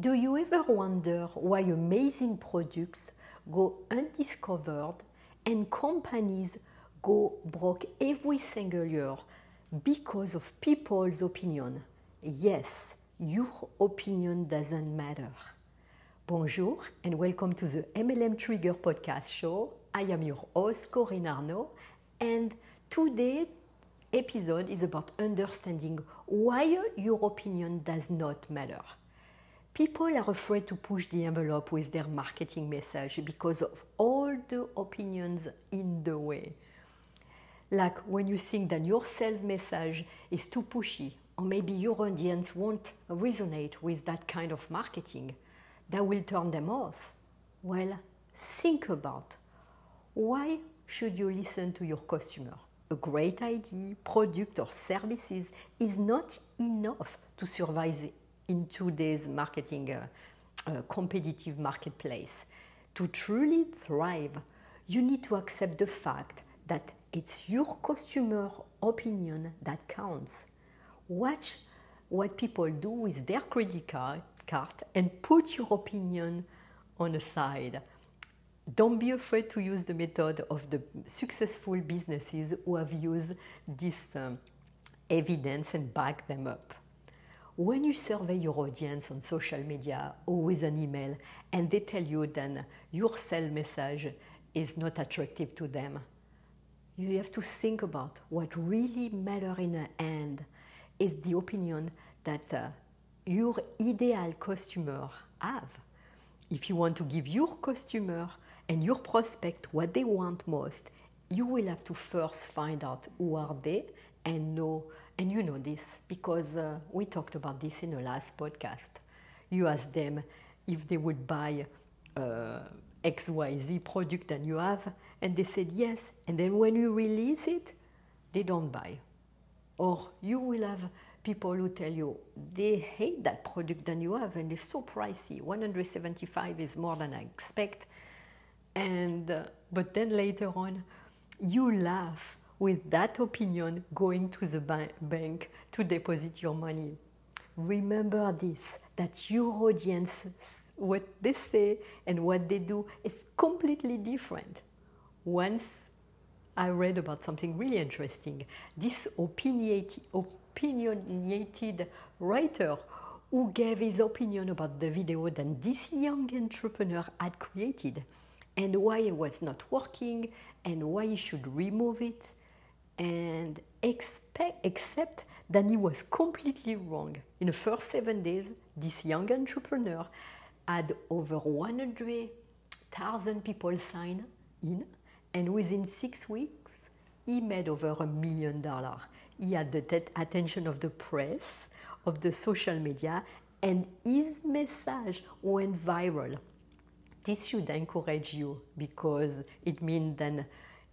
Do you ever wonder why amazing products go undiscovered and companies go broke every single year because of people's opinion? Yes, your opinion doesn't matter. Bonjour and welcome to the MLM Trigger podcast show. I am your host, Corinne Arnaud, and today's episode is about understanding why your opinion does not matter. People are afraid to push the envelope with their marketing message because of all the opinions in the way. Like when you think that your sales message is too pushy, or maybe your audience won't resonate with that kind of marketing, that will turn them off. Well, think about why should you listen to your customer? A great idea, product, or services is not enough to survive in today's marketing uh, uh, competitive marketplace. To truly thrive, you need to accept the fact that it's your customer opinion that counts. Watch what people do with their credit card, and put your opinion on the side. Don't be afraid to use the method of the successful businesses who have used this um, evidence and back them up. When you survey your audience on social media or with an email and they tell you that your sales message is not attractive to them, you have to think about what really matters in the end is the opinion that uh, your ideal customer have. If you want to give your customer and your prospect what they want most, you will have to first find out who are they and know and you know this because uh, we talked about this in the last podcast. You ask them if they would buy uh, XYZ product that you have, and they said yes. And then when you release it, they don't buy. Or you will have people who tell you they hate that product that you have and it's so pricey. 175 is more than I expect. And uh, but then later on, you laugh with that opinion going to the bank to deposit your money. Remember this that your audience, what they say and what they do is completely different. Once I read about something really interesting. This opinionated, opinionated writer who gave his opinion about the video that this young entrepreneur had created and why it was not working and why he should remove it and expect, accept that he was completely wrong. In the first seven days, this young entrepreneur had over 100,000 people sign in, and within six weeks, he made over a million dollars. He had the attention of the press, of the social media, and his message went viral. This should encourage you because it means that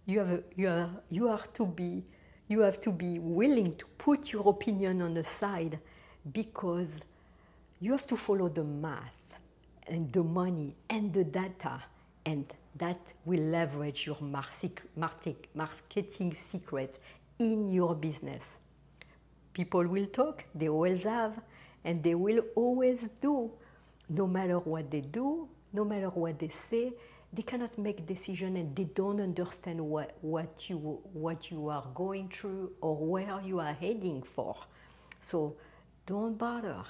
you have, you, are, you, are to be, you have to be willing to put your opinion on the side because you have to follow the math and the money and the data and that will leverage your marketing secret in your business. People will talk, they always have, and they will always do. No matter what they do, no matter what they say, they cannot make decision and they don't understand what, what, you, what you are going through or where you are heading for. So don't bother.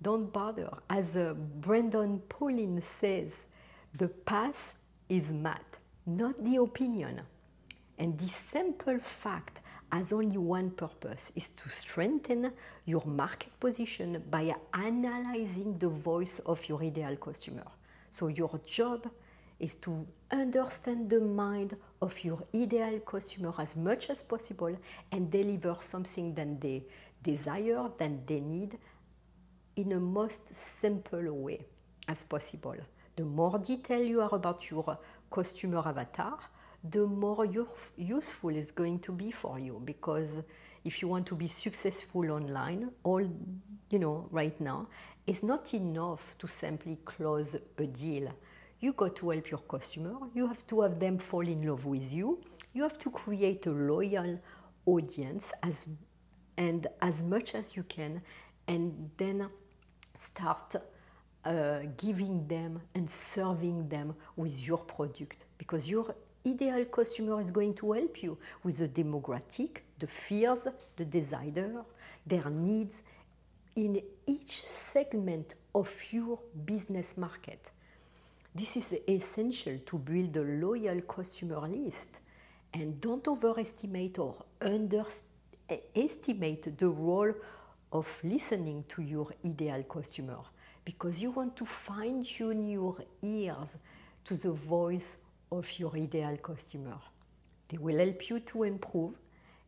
Don't bother. As uh, Brandon Pauline says, the path is math, not the opinion. And this simple fact has only one purpose is to strengthen your market position by analyzing the voice of your ideal customer. So your job is to understand the mind of your ideal customer as much as possible and deliver something that they desire, that they need in a most simple way as possible. The more detail you are about your customer avatar, the more useful it's going to be for you because if you want to be successful online all you know right now it's not enough to simply close a deal you got to help your customer, you have to have them fall in love with you, you have to create a loyal audience as and as much as you can and then start uh, giving them and serving them with your product. Because your ideal customer is going to help you with the demographic, the fears, the desire, their needs in each segment of your business market. This is essential to build a loyal customer list and don't overestimate or underestimate the role of listening to your ideal customer because you want to fine tune your ears to the voice of your ideal customer. They will help you to improve,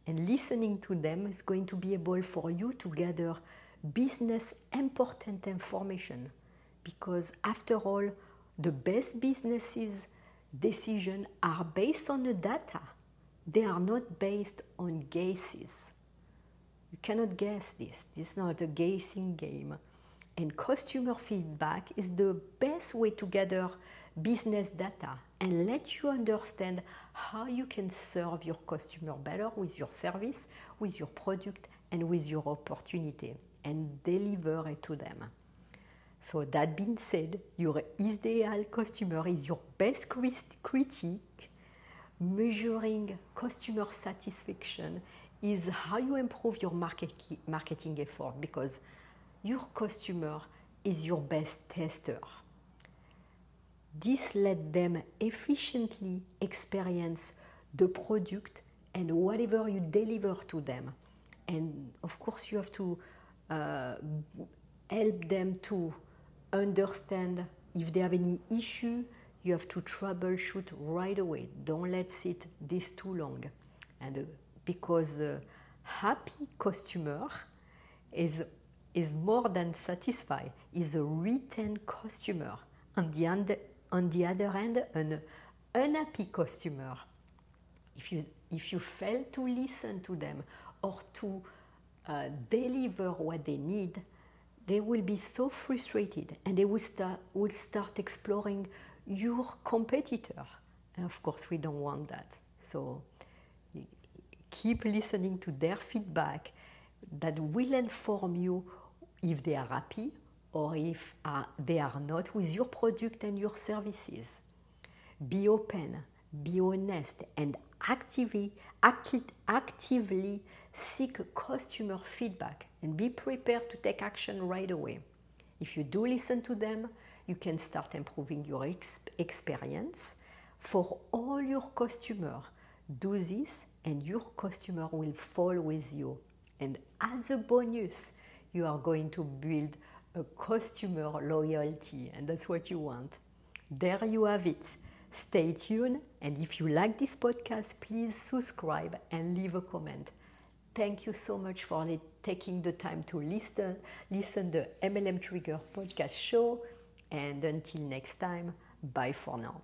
and listening to them is going to be able for you to gather business important information because, after all, the best businesses decisions are based on the data. They are not based on guesses. You cannot guess this. This is not a guessing game. And customer feedback is the best way to gather business data and let you understand how you can serve your customer better with your service, with your product, and with your opportunity and deliver it to them. So, that being said, your ideal customer is your best critique. Measuring customer satisfaction is how you improve your market, marketing effort because your customer is your best tester. This let them efficiently experience the product and whatever you deliver to them. And of course, you have to uh, help them to understand if they have any issue. You have to troubleshoot right away. Don't let it this too long. And uh, because a happy customer is is more than satisfied, is a retained customer. On the, and, on the other hand, an unhappy customer, if you, if you fail to listen to them or to uh, deliver what they need, they will be so frustrated and they will start, will start exploring your competitor. And of course, we don't want that. So keep listening to their feedback that will inform you if they are happy or if uh, they are not with your product and your services. Be open, be honest, and actively, acti actively seek customer feedback and be prepared to take action right away. If you do listen to them, you can start improving your ex experience. For all your customers, do this and your customer will fall with you. And as a bonus, you are going to build a customer loyalty, and that's what you want. There you have it. Stay tuned, and if you like this podcast, please subscribe and leave a comment. Thank you so much for taking the time to listen, listen the MLM Trigger podcast show, and until next time, bye for now.